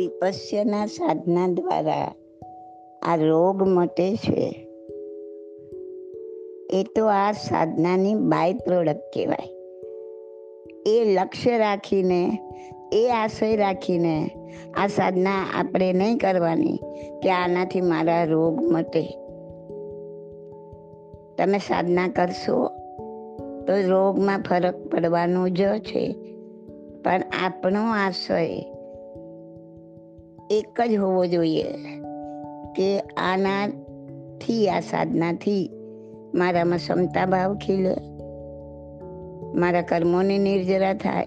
વિપસ્યના સાધના દ્વારા આ રોગ મટે છે. એ તો આ સાધનાની બાય પ્રોડક્ટ કહેવાય. એ લક્ષ્ય રાખીને, એ આશય રાખીને આ સાધના આપણે નહીં કરવાની કે આનાથી મારા રોગ મટે. તમે સાધના કરશો તો રોગમાં ફરક પડવાનો જ છે. પણ આપણો આશય એક જ હોવો જોઈએ કે આનાથી, આ સાધનાથી મારામાં ક્ષમતા ભાવ ખીલે, મારા કર્મોની નિર્જરા થાય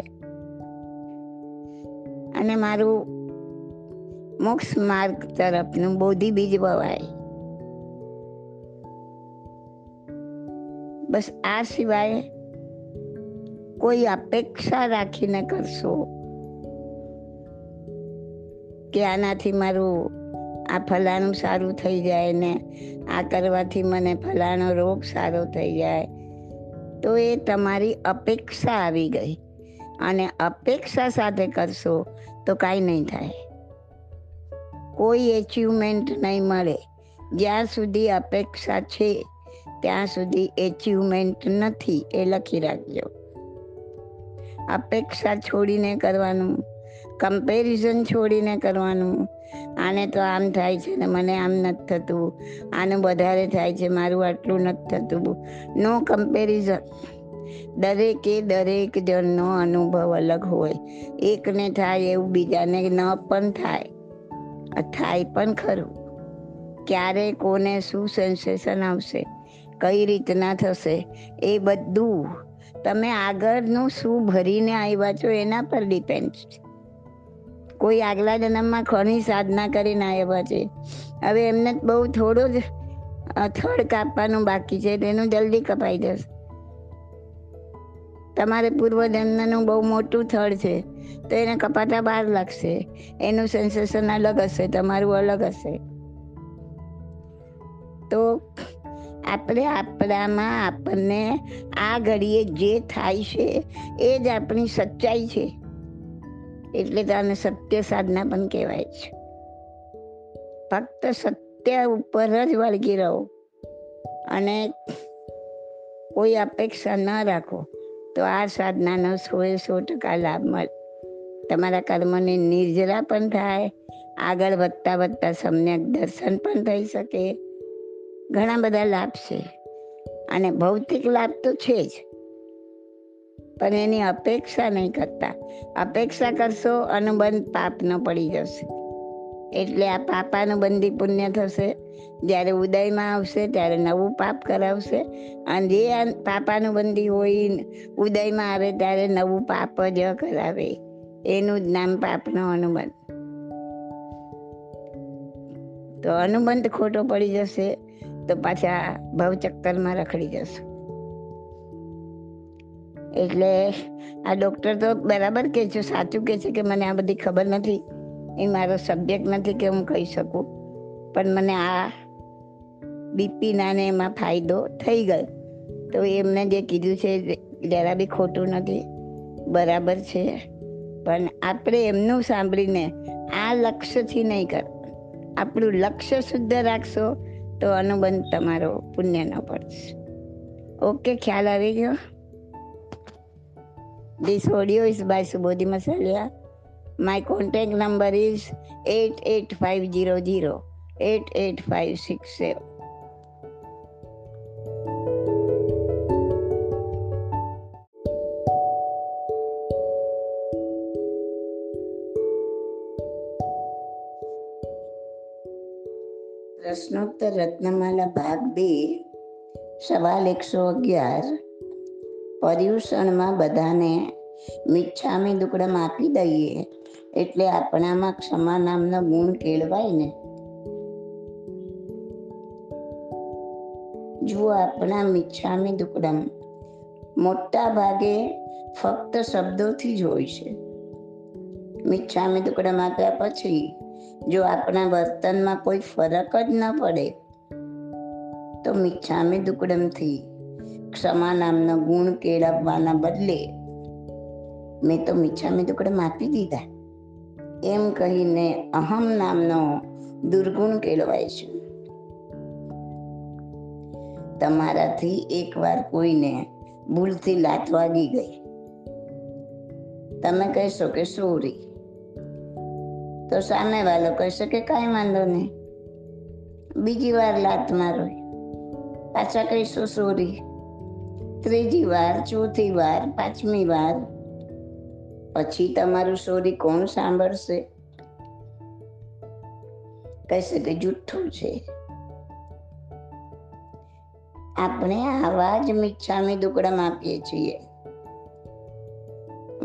અને મારું મોક્ષ માર્ગ તરફનું બોધિ બીજ વવાય. બસ આ સિવાય કોઈ અપેક્ષા રાખીને કરશો કે આનાથી મારું આ ફલાણું સારું થઈ જાય ને આ કરવાથી મને ફલાણો રોગ સારો થઈ જાય. તો એ તમારી અપેક્ષા આવી ગઈ. અને અપેક્ષા સાથે કરશો તો કાંઈ નહીં થાય. કોઈ એચિવમેન્ટ નહીં મળે. જ્યાં સુધી અપેક્ષા છે, ત્યાં સુધી એચિવમેન્ટ નથી એ લખી રાખજો. અપેક્ષા છોડીને કરવાનું કમ્પેરિઝન છોડીને કરવાનું. આને તો આમ થાય છે ને મને આમ નથી થતું. આને વધારે થાય છે, મારું આટલું નથી થતું. નો કમ્પેરિઝન દરેકે દરેક જણનો અનુભવ અલગ હોય. એકને થાય એવું, બીજાને ન પણ થાય. થાય પણ ખરું. ક્યારે કોને શું સેન્સેશન આવશે, કઈ રીતના થશે, એ બધું. તમે આગળનું શું ભરીને આવ્યા છો, એના પર ડિપેન્ડ છે. કોઈ આગલા જન્મમાં ઘણી સાધના કરીને આવ્યા છે. હવે એમને બહુ થોડો જ થડ કાપવાનું બાકી છે તેનું જલ્દી કપાઈ જશે. તમારે પૂર્વજન્મનું બહુ મોટું થડ છે, તો એને કપાતા બાર લાગશે. એનું સેન્સેશન અલગ હશે, તમારું અલગ હશે. તો આપણે આપણામાં આપણને આ ઘડીએ જે થાય છે, એ જ આપણી સચ્ચાઈ છે. એટલે તો આને સત્ય સાધના પણ કહેવાય છે. ફક્ત સત્ય ઉપર જ વળગી રહો અને કોઈ અપેક્ષા ન રાખો તો આ સાધનાનો સોએ સો ટકા લાભ મળે. તમારા કર્મની નિર્જરા પણ થાય, આગળ વધતા વધતા સમ્યક દર્શન પણ થઈ શકે. ઘણા બધા લાભ છે. અને ભૌતિક લાભ તો છે જ. પણ એની અપેક્ષા નહીં કરતા. અપેક્ષા કરશો અનુબંધ પાપ ન પડી જશે. એટલે આ પાપાનું બંધી પુણ્ય થશે. જ્યારે ઉદયમાં આવશે, ત્યારે નવું પાપ કરાવશે. અને જે પાપાનું બંધી હોય, ઉદયમાં આવે ત્યારે નવું પાપ જ કરાવે. એનું જ નામ પાપનો અનુબંધ. તો અનુબંધ ખોટો પડી જશે, તો પાછા ભવચક્કરમાં રખડી જશે. એટલે આ ડૉક્ટર તો બરાબર કહે છે, સાચું કહે છે કે મને આ બધી ખબર નથી, એ મારો સબ્જેક્ટ નથી કે હું કહી શકું. પણ મને આ બીપીના ને એમાં ફાયદો થઈ ગયો. તો એમને જે કીધું છે, જરા બી ખોટું નથી, બરાબર છે. પણ આપણે એમનું સાંભળીને આ લક્ષ્યથી નહીં કર, આપણું લક્ષ્ય શુદ્ધ રાખશો, તો અનુબંધ તમારો પુણ્યનો પડશે. ઓકે, ખ્યાલ આવી ગયો? This audio is by Subodhi Masalia. My contact number is 88500 88567. પ્રશ્નોત્તર રત્નમાલા ભાગ બે સવાલ એકસો અગિયાર પર્યુષણમાં બધાને મિચ્છામી દુકડમ આપી દઈએ એટલે આપણામાં ક્ષમા નામનો ગુણ કેળવાય ને. જુઓ આપણા મિચ્છામી દુકડમ મોટા ભાગે ફક્ત શબ્દોથી જ હોય છે. મિચ્છામી દુકડમ આપ્યા પછી જો આપણા વર્તનમાં કોઈ ફરક જ ન પડે, તો મિચ્છામી દુકડમથી ક્ષમા નામનો ગુણ કેળવવાના બદલે મેં તો મીઠા મેં માપી દીધા. એમ કહીને અહમ નામનો દુર્ગુણ કેળવાય છે. તમારાથી એકવાર કોઈને ભૂલથી લાત વાગી ગઈ. તમે કહેશો કે સોરી. તો સામે વાળો કહેશે કે કાંઈ વાંધો નહીં. બીજી વાર લાત મારો. પાછા કહીશું સોરી. ત્રીજી વાર, ચોથી વાર, પાંચમી વાર. પછી તમારું સોરી કોણ સાંભળશે? કહેશે કે જુઠ્ઠું છે. આપણે આવા જ મિચ્છામી દુકડમ આપીએ છીએ.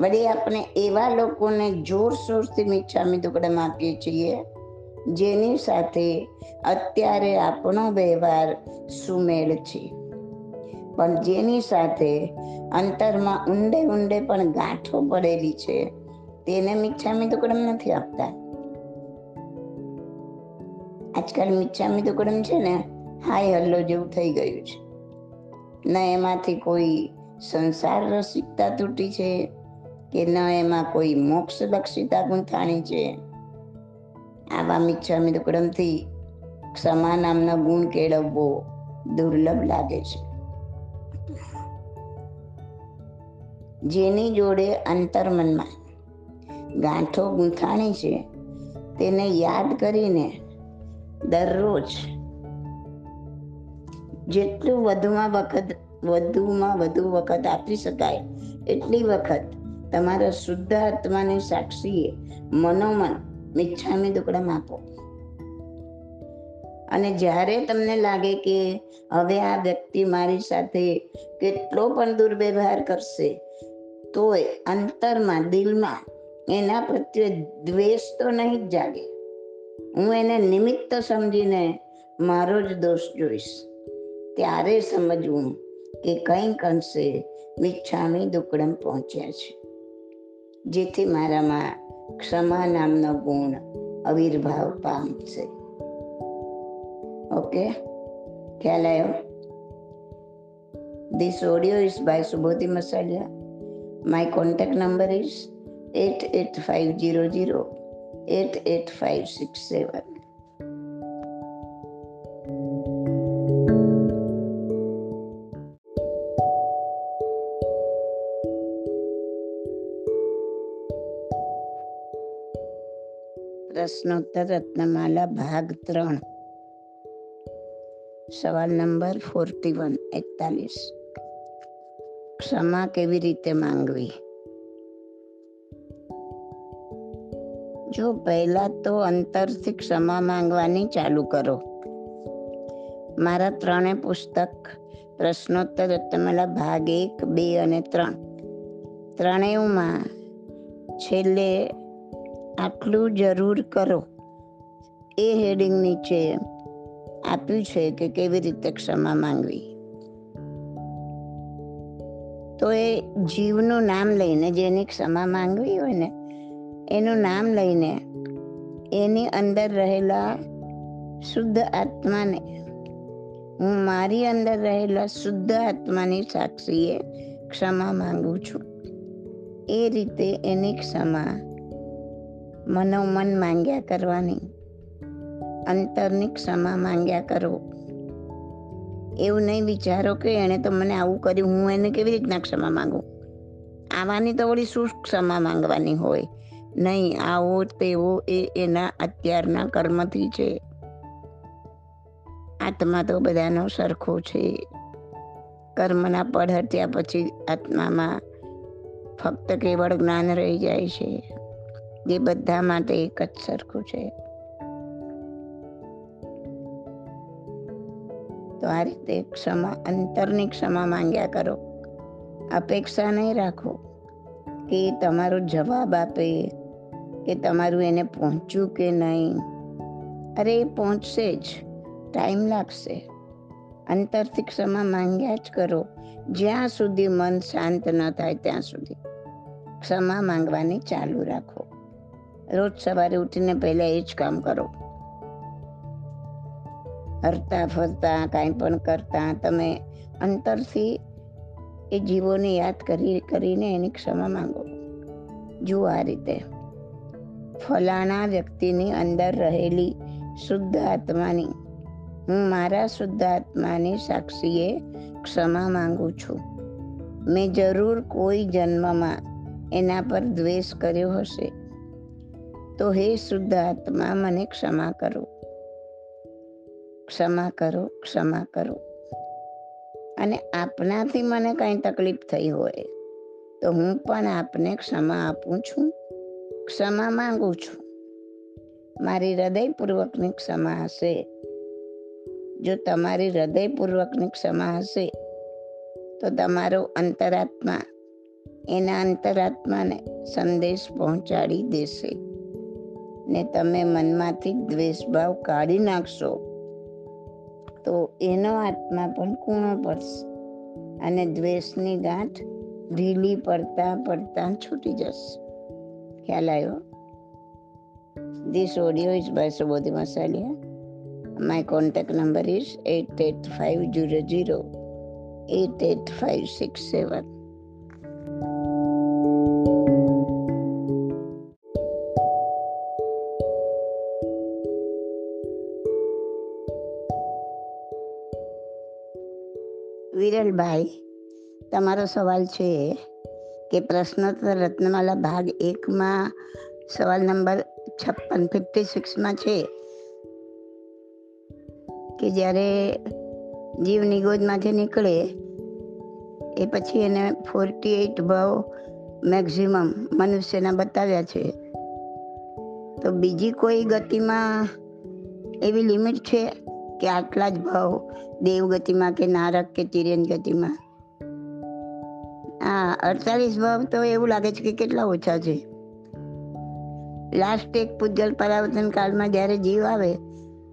વળી આપણે એવા લોકોને જોરશોરથી મિચ્છામી દુકડમ આપીએ છીએ, જેની સાથે અત્યારે આપણો વ્યવહાર સુમેળ છે. પણ જેની સાથે અંતરમાં ઊંડે ઊંડે પણ ગાંઠો પડેલી છે, તેને મિચ્છામી દુકડમ નથી આપતા. આજકાલ મિચ્છામી દુકડમ છે ને, હાય હલ્લો જેવું થઈ ગયું છે. ન એમાંથી કોઈ સંસાર રસિકતા તૂટી છે, કે ન એમાં કોઈ મોક્ષ લક્ષિતા ગુંથાણી છે. આવા મિચ્છામી દુકડમથી ક્ષમા નામનો ગુણ કેળવવો દુર્લભ લાગે છે. જેની જોડે અંતર્મનમાં ગાંઠો ગૂંથાણી છે, તેને યાદ કરીને દરરોજ જેટલું વધુમાં વખત, વધુમાં વધુ વખત આપી શકાય, એટલી વખત તમારા શુદ્ધ આત્માની સાક્ષીએ મનોમન મિચ્છામી દુકડમ આપો. અને જ્યારે તમને લાગે કે હવે આ વ્યક્તિ મારી સાથે કેટલો પણ દુર્વ્યવહાર કરશે તોય અંતરમાં દિલમાં એના પ્રત્યે દ્વેષ તો નહીં જ જાગે. હું એને નિમિત્ત સમજીને મારો જ દોષ જોઈશ. ત્યારે સમજવું કે કંઈક અંશે મિચ્છામી દુકડમ પહોંચ્યા છે. જેથી મારામાં ક્ષમા નામનો ગુણ આવિર્ભાવ પામશે. ઓકે? ખ્યાલ આવ્યો? This audio is by Subodhi Masalia. My contact number is 88500 88567. પ્રશ્નોત્તર રત્નમાલા ભાગ ત્રણ સવાલ નંબર ફોર્ટી વન એકતાલીસ ક્ષમા કેવી રીતે માંગવી? જો પહેલા તો અંતરથી ક્ષમા માંગવાની ચાલુ કરો. મારા ત્રણે પુસ્તક, પ્રશ્નોત્તર રત્નમાલા ભાગ એક, બે અને ત્રણ. ત્રણેયમાં છેલ્લે આટલું જરૂર કરો. એ હેડિંગ નીચે આપ્યું છે કે કેવી રીતે ક્ષમા માંગવી? તો એ જીવનું નામ લઈને જેની ક્ષમા માંગવી હોય ને, એનું નામ લઈને એની અંદર રહેલા શુદ્ધ આત્માને, હું મારી અંદર રહેલા શુદ્ધ આત્માની સાક્ષીએ ક્ષમા માંગુ છું. એ રીતે એની ક્ષમા મનોમન માંગ્યા કરવાની, અંતરની ક્ષમા માંગ્યા કરો એવું નહીં વિચારો કે એણે તો મને આવું કર્યું, હું એને કેવી રીતના ક્ષમા માંગું? આવાની તો વળી શું ક્ષમા માંગવાની હોય? નહીં, આવો તેવો એ એના અત્યારના કર્મથી છે. આત્મા તો બધાનો સરખો છે. કર્મના પડ હત્યા પછી આત્મામાં ફક્ત કેવળ જ્ઞાન રહી જાય છે. જે બધા માટે એક જ સરખું છે. તો આ રીતે ક્ષમા, અંતરની ક્ષમા માંગ્યા કરો. અપેક્ષા નહીં રાખો કે તમારો જવાબ આપે, કે તમારું એને પહોંચ્યું કે નહીં. અરે એ પહોંચશે જ. ટાઈમ લાગશે. અંતરથી ક્ષમા માંગ્યા જ કરો. જ્યાં સુધી મન શાંત ન થાય ત્યાં સુધી. ક્ષમા માંગવાની ચાલુ રાખો. રોજ સવારે ઉઠીને પહેલાં એ જ કામ કરો. હરતા ફરતા, કાંઈ પણ કરતા, તમે અંતરથી એ જીવોને યાદ કરી, કરીને એની ક્ષમા માંગો. જુઓ આ રીતે. ફલાણા વ્યક્તિની અંદર રહેલી શુદ્ધ આત્માની, હું મારા શુદ્ધ આત્માની સાક્ષીએ ક્ષમા માંગુ છું. મેં જરૂર કોઈ જન્મમાં એના પર દ્વેષ કર્યો હશે. તો હે શુદ્ધ આત્મા, મને ક્ષમા કરો. ક્ષમા કરો ક્ષમા કરો. અને આપનાથી મને કંઈ તકલીફ થઈ હોય, તો હું પણ આપને ક્ષમા આપું છું, ક્ષમા માંગુ છું. મારી હૃદયપૂર્વકની ક્ષમા હશે. જો તમારી હૃદયપૂર્વકની ક્ષમા હશે, તો તમારો અંતરાત્મા એના અંતરાત્માને સંદેશ પહોંચાડી દેશે. ને તમે મનમાંથી દ્વેષભાવ કાઢી નાખશો. તો એનો આત્મા પણ કૂણો પડશે અને દ્વેષની ગાંઠ ઢીલી પડતા પડતા છૂટી જશે ખ્યાલ આવ્યો This audio is by Subodhi Masalia. My contact number is 88500 88567. વિરલભાઈ, તમારો સવાલ છે કે પ્રશ્નોત્તર રત્નમાલા ભાગ એકમાં સવાલ નંબર છપ્પન ફિફ્ટી સિક્સમાં છે કે જ્યારે જીવ નિગોદમાંથી નીકળે એ પછી એને ફોર્ટી એઇટ ભાવ મેક્ઝિમમ મનુષ્યના બતાવ્યા છે. તો બીજી કોઈ ગતિમાં એવી લિમિટ છે કે આટલા જ ભાવ દેવ ગતિમાં કે નારક કે તિર્યન ગતિમાં? હા અડતાલીસ ભાવ તો એવું લાગે છે કે કેટલા ઓછા છે. લાસ્ટ એક પૂજ્યલ પરાવર્તન કાળમાં જ્યારે જીવ આવે,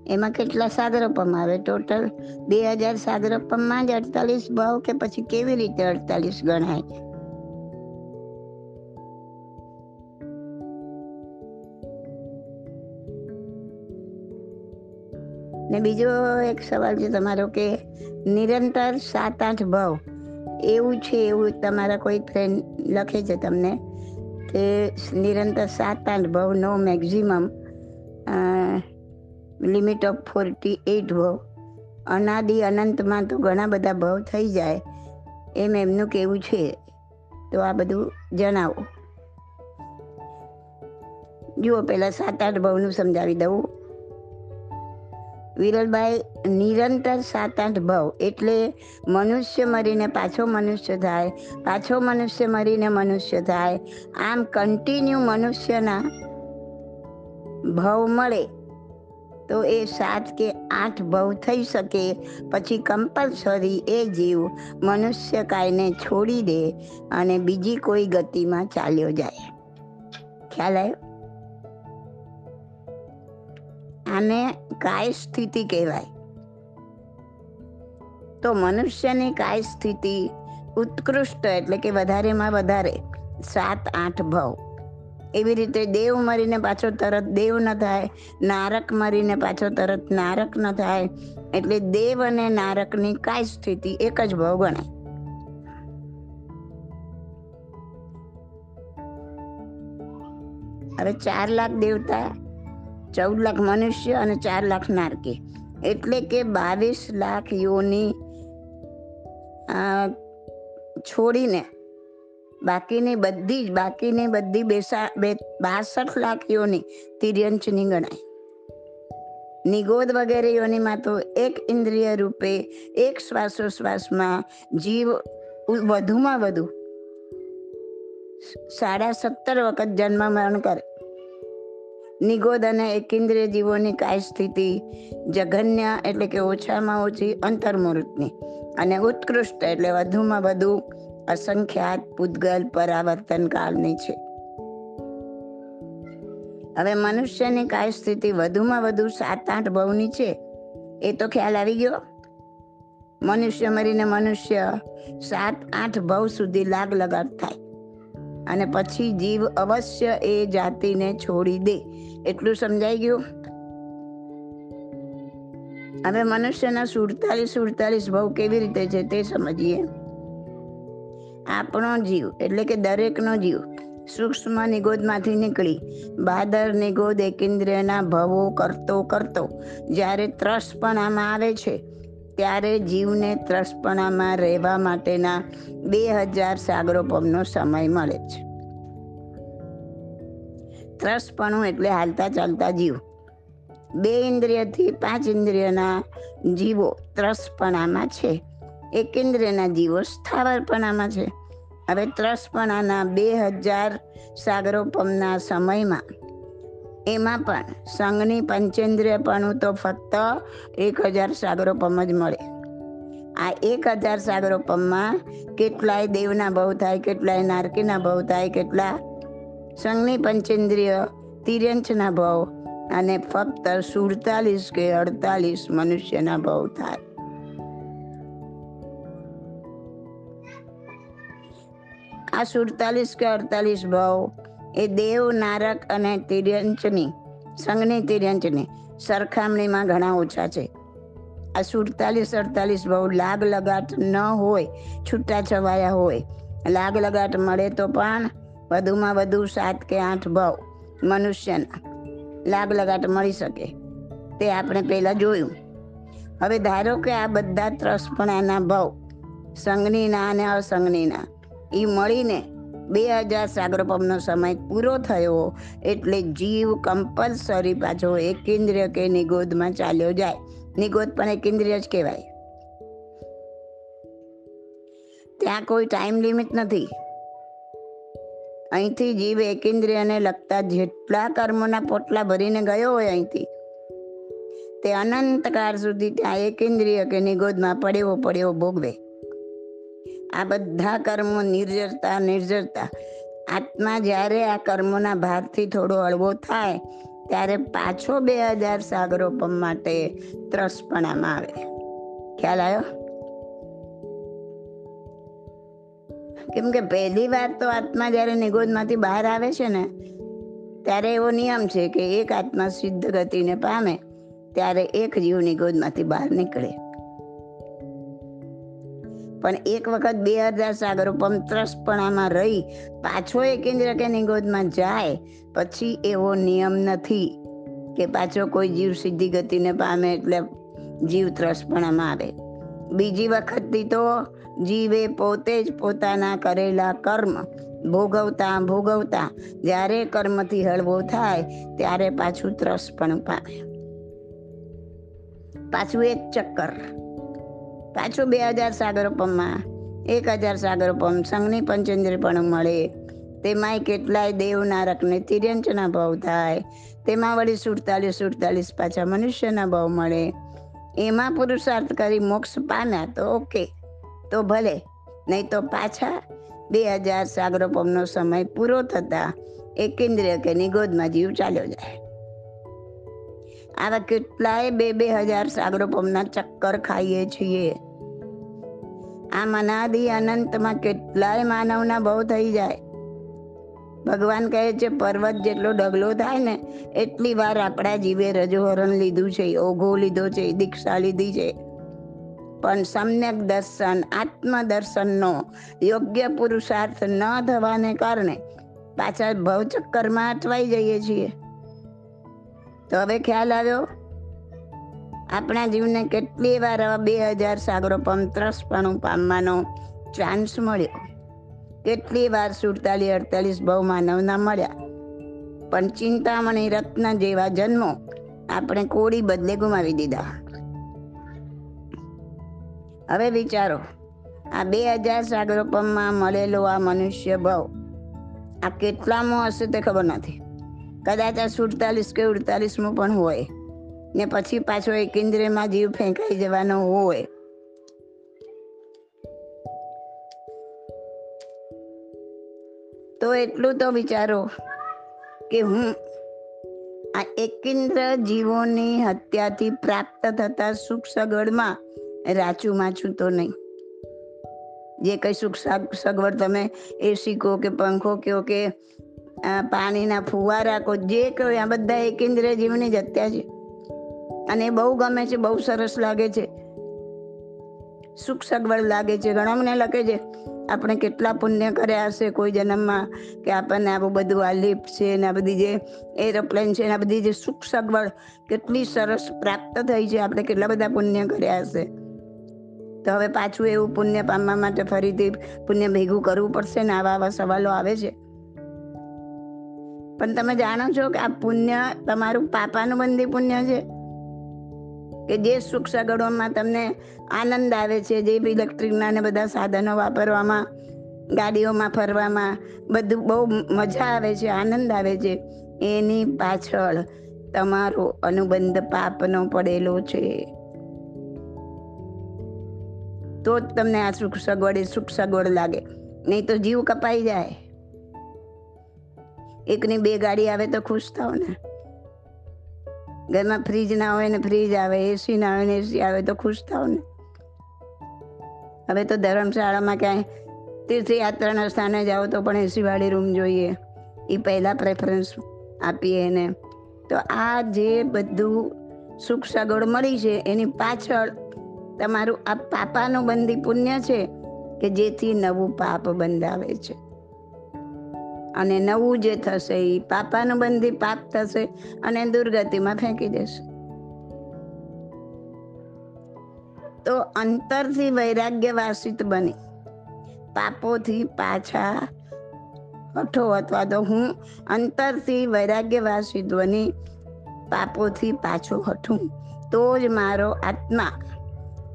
એમાં કેટલા સાગરોપમ આવે? ટોટલ બે હજાર સાગરપમમાં જ અડતાલીસ ભાવ કે પછી કેવી રીતે અડતાલીસ ગણાય? ને બીજો એક સવાલ છે તમારો કે નિરંતર સાત આઠ ભાવ એવું છે એવું તમારા કોઈ ફ્રેન્ડ લખે છે તમને કે નિરંતર સાત આઠ ભાવ નો maximum limit of forty eight ભાવ અનાદિ અનંતમાં તો ઘણા બધા ભાવ થઈ જાય, એમ એમનું કેવું છે? તો આ બધું જણાવો. જુઓ, પહેલાં સાત આઠ ભાવનું સમજાવી દઉં. વિરલભાઈ નિરંતર સાત આઠ ભાવ એટલે મનુષ્ય મરીને પાછો મનુષ્ય થાય, પાછો મનુષ્ય મરીને મનુષ્ય થાય. આમ કન્ટિન્યુ મનુષ્યના ભાવ મળે તો એ સાત કે આઠ ભાવ થઈ શકે. પછી કમ્પલસરી એ જીવ મનુષ્ય કાયને છોડી દે અને બીજી કોઈ ગતિમાં ચાલ્યો જાય. ખ્યાલ આવ્યો? આને કાય સ્થિતિ કહેવાય. તો મનુષ્યની કાય સ્થિતિ ઉત્કૃષ્ટ એટલે કે વધારેમાં વધારે સાત, આઠ ભાવ. એવી રીતે દેવ મરીને પાછો તરત દેવ ન થાય, નારક મરીને પાછો તરત નારક ન થાય, એટલે દેવ અને નારકની કાય સ્થિતિ એક જ ભાવ ગણાય. હવે ચાર લાખ દેવતા ચૌદ લાખ મનુષ્ય અને ચાર લાખ નારકી. એટલે કે બાવીસ લાખ યોની છોડીને બાકીની બધી જ, બાકીની બધી બેસા, બે, બાસઠ લાખ યોની તિર્યંચની ગણાય. નિગોદ વગેરે યોનીમાં તો એક ઇન્દ્રિય રૂપે, એક શ્વાસોશ્વાસમાં જીવ વધુમાં વધુ. સાડા સત્તર વખત જન્મ મરણ કરે. નિગોદ અને એકેન્દ્રિય જીવોની કાય સ્થિતિ જઘન્ય એટલે કે ઓછામાં ઓછી અંતર્મૂર્તની અને ઉત્કૃષ્ટ એટલે વધુમાં વધુ અસંખ્યાત પૂતગલ પરાવર્તન કાળની છે. હવે મનુષ્યની કાય સ્થિતિ વધુમાં વધુ સાત આઠ ભવની છે. એ તો ખ્યાલ આવી ગયો? મનુષ્ય મરીને મનુષ્ય સાત આઠ ભવ સુધી લાગ લગાડ થાય. અને પછી જીવ અવશ્ય એ જાતિને છોડી દે. એટલું સમજાઈ ગયું? હવે મનુષ્યના સુડતાલીસ સુડતાલીસ ભાવ કેવી રીતે છે તે સમજીએ. આપણો જીવ, એટલે કે દરેકનો જીવ, સૂક્ષ્મ નિગોદમાંથી નીકળી, બાદર નિગોદ એકેન્દ્રિયના ભવો કરતો કરતો, જ્યારે ત્રસ પણ આમાં આવે છે ત્યારે જીવને ત્રસપણામાં રહેવા માટેના બે હજાર સાગરોપમનો સમય મળે છે. ત્રસપણું એટલે હાલતા ચાલતા જીવ. બે ઇન્દ્રિયથી પાંચ ઇન્દ્રિયના જીવો ત્રસપણામાં છે. એક ઇન્દ્રિયના જીવો સ્થાવરપણામાં છે. હવે ત્રસપણાના બે હજાર સાગરોપમના સમયમાં એમાં પણ સંઘની પંચેન્દ્રિયપણું તો ફક્ત એક હજાર સાગરોપમ જ મળે. આ એક હજાર સાગરોપમમાં કેટલાય દેવના ભવ થાય, કેટલાય નારકીના ભવ થાય, કેટલા સંઘની પંચેન્દ્રિય તિર્યંચના ભવ અને ફક્ત સુડતાલીસ કે અડતાલીસ મનુષ્યના ભવ થાય. આ સુડતાલીસ કે અડતાલીસ ભાવ એ દેવ, નારક અને તિર્યંચની, સંઘની તિર્યંચની સરખામણીમાં ઘણા ઓછા છે. આ સુડતાલીસ અડતાલીસ બહુ લાગ લગાટ ન હોય, છૂટા છવાયા હોય. લાગ લગાટ મળે તો પણ વધુમાં વધુ સાત કે આઠ ભાવ મનુષ્યના લાગ લગાટ મળી શકે. તે આપણે પહેલાં જોયું. હવે ધારો કે આ બધા ત્રસપણાના ભાવ સંઘનીના અને અસંઘનીના. એ મળીને બે હજાર સાગરોપમનો સમય પૂરો થયો એટલે જીવ કમ્પલસરી પાછો એકેન્દ્રિય કે નિગોદમાં ચાલ્યો જાય. નિગોદ પણ એકેન્દ્રિય જ કહેવાય. ત્યાં કોઈ ટાઈમ લિમિટ નથી. અહીંથી જીવ એકેન્દ્રિયને લગતા જેટલા કર્મોના પોટલા ભરીને ગયો હોય અહીંથી, તે અનંતકાળ સુધી ત્યાં એકેન્દ્રિય કે નિગોદમાં પડેવો પડેવો ભોગવે. આ બધા કર્મો નિર્જરતા નિર્જરતા. આત્મા જ્યારે આ કર્મોના ભારથી થોડો હળવો થાય, ત્યારે પાછો બે હજાર સાગરોપમ માટે ત્રસપણામાં આવે. ખ્યાલ આવ્યો? કેમ કે પહેલી વાર તો આત્મા જ્યારે નિગોદમાંથી બહાર આવે છે ને, ત્યારે એવો નિયમ છે કે એક આત્મા સિદ્ધ ગતિને પામે, ત્યારે એક જીવ નિગોદમાંથી બહાર નીકળે. પણ એક વખત બે હજાર સાગરોપમ ત્રસપણામાં રહી, પાછો એકેન્દ્ર કે નિગોદમાં જાય, પછી એવો નિયમ નથી કે પાછો કોઈ જીવ સિદ્ધિ ગતિને પામે એટલે જીવ ત્રસપણામાં આવે. બીજી વખતથી તો જીવે પોતે જ પોતાના કરેલા કર્મ ભોગવતા ભોગવતા, જ્યારે કર્મથી હળવો થાય, ત્યારે પાછું ત્રસપણું પામે. પાછું એક ચક્કર. પાછું બે હજાર સાગરોપમમાં એક હજાર સાગરોપમ સંઘની પણ મળે. તેમાંય કેટલાય દેવ નારકને તિર્યંચના ભાવ થાય. તેમાં વળી સુડતાલીસ સુડતાલીસ પાછા મનુષ્યના ભાવ મળે. એમાં પુરુષાર્થ કરી મોક્ષ પામ્યા તો ઓકે. તો ભલે. નહીં તો પાછા બે હજાર સાગરોપમનો સમય પૂરો થતા એકેન્દ્રિય કે નિગોદમાં જીવ ચાલ્યો જાય. આવા કેટલાય બે બે હજાર સાગરોપમના ચક્કર ખાઈએ છીએ. આ મનાદિ અનંતમાં કેટલાય માનવના બહુ થઈ જાય. ભગવાન કહે છે, પર્વત જેટલો ડગલો થાય ને, એટલી વાર આપણા જીવે રજોહરણ લીધું છે, ઓઘો લીધો છે, દીક્ષા લીધી છે. પણ સમ્યક દર્શન, આત્મદર્શનનો યોગ્ય પુરુષાર્થ ન થવાને કારણે પાછા ભવચક્કરમાં અટવાઈ જઈએ છીએ. તો હવે ખ્યાલ આવ્યો? આપણા જીવને કેટલી વાર આવા બે હજાર સાગરોપમ પંત્રસપણું પામવાનો ચાન્સ મળ્યો. કેટલી વાર સુડતાલીસ અડતાલીસ બહુ માનવના મળ્યા. પણ ચિંતામણી રત્ન જેવા જન્મો આપણે કોડી બદલે ગુમાવી દીધા. હવે વિચારો, આ બે હજાર સાગરોપમમાં મળેલો આ મનુષ્ય ભાવ આ કેટલામાં હશે તે ખબર નથી. કદાચ આ સુડતાલીસ કે ઉડતાલીસમાં પણ હોય. ને પછી પાછો એ ઇન્દ્રિયમાં જીવ ફેંકાઈ જવાનો હોય. તો એટલું તો વિચારો કે હું આ એકેન્દ્ર જીવોની હત્યાથી પ્રાપ્ત થતા સુખ સગવડમાં રાચું માચું તો નહીં. જે કંઈ સુખ સગવડ તમે એસી કહો કે પંખો કહો કે પાણીના ફુવારા કહો જે કહો આ બધા એકેન્દ્ર જીવની જ હત્યા છે. અને બહુ ગમે છે, બહુ સરસ લાગે છે. સુખ સગવડ લાગે છે. ઘણા મને લખે છે, આપણે કેટલા પુણ્ય કર્યા હશે કોઈ જન્મમાં, કે આપણને આ બધું આ લિફ્ટ છે ને આ બધી જે એરોપ્લેન છે ને આ બધી જે સુખ સગવડ કેટલી સરસ પ્રાપ્ત થઈ છે, આપણે કેટલા બધા પુણ્ય કર્યા હશે. તો હવે પાછું એવું પુણ્ય પામવા માટે ફરીથી પુણ્ય ભેગું કરવું પડશે ને આવા આવા સવાલો આવે છે. પણ તમે જાણો છો કે આ પુણ્ય તમારું પાપાનું બંધી પુણ્ય છે? કે જે સુખ સગડોમાં તમને આનંદ આવે છે, જે ઇલેક્ટ્રિકના ને બધા સાધનો વાપરવામાં, ગાડીઓમાં ફરવામાં, બધું બહુ મજા આવે છે, આનંદ આવે છે. એની પાછળ તમારો અનુબંધ પાપનો પડેલો છે. તો જ તમને આ સુખ સગવડ એ સુખ સગવડ લાગે. નહીં તો જીવ કપાઈ જાય. એકની બે ગાડી આવે તો ખુશ થાવ ને. ઘરમાં ફ્રીજ ના હોય ને ફ્રીજ આવે એસી ના હોય ને એસી આવે તો ખુશ થાવ ને. હવે તો ધર્મશાળામાં ક્યાંય તીર્થયાત્રાના સ્થાને જાઓ તો પણ એસીવાળી રૂમ જોઈએ. એ પહેલાં પ્રેફરન્સ આપીએ એને. તો આ જે બધું સુખ સગવડ મળી છે, એની પાછળ તમારું આ પાપાનું બંધી પુણ્ય છે કે જેથી નવું પાપ બંધાવે છે. અને નવું જે થશે એ પાપાનું બંધી પાપ થશે અને દુર્ગતિમાં ફેંકી દેશે. તો અંતરથી વૈરાગ્યવાસિત બની. પાપોથી પાછા હઠો અથવા તો હું અંતરથી વૈરાગ્યવાસિત બની, પાપોથી પાછો હઠું. તો જ મારો આત્મા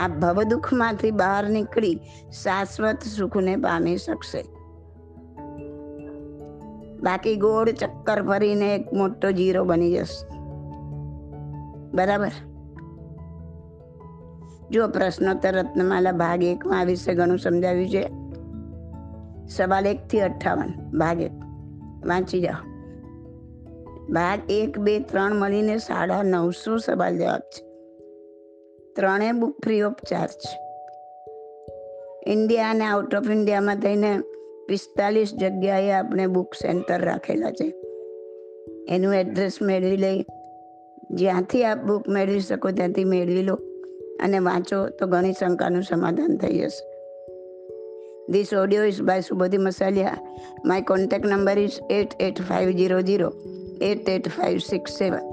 આ ભવદુઃખમાંથી બહાર નીકળી શાશ્વત સુખને પામી શકશે. બાકી ગોળ ચક્કર ફરીને એક મોટો જીરો બની જશે. બરાબર? જો પ્રશ્નોત્તર રત્નમાલા ભાગ એકમાં આ વિશે ઘણું સમજાવ્યું છે. સવાલ એક થી અઠ્ઠાવન ભાગ એક. વાંચી જાઓ. ભાગ એક, બે, ત્રણ મળીને સાડા નવસો સવાલ જવાબ છે. ત્રણેય book free of charge India અને આઉટ ઓફ ઇન્ડિયામાં થઈને પિસ્તાલીસ જગ્યાએ આપણે બુક સેન્ટર રાખેલા છે. એનું એડ્રેસ મેળવી લઈ. જ્યાંથી આપ બુક મેળવી શકો ત્યાંથી મેળવી લો અને વાંચો તો ઘણી શંકાનું સમાધાન થઈ જશે. This audio is by Subodhi Masalia my contact number is eight eight five zero zero eight eight five six seven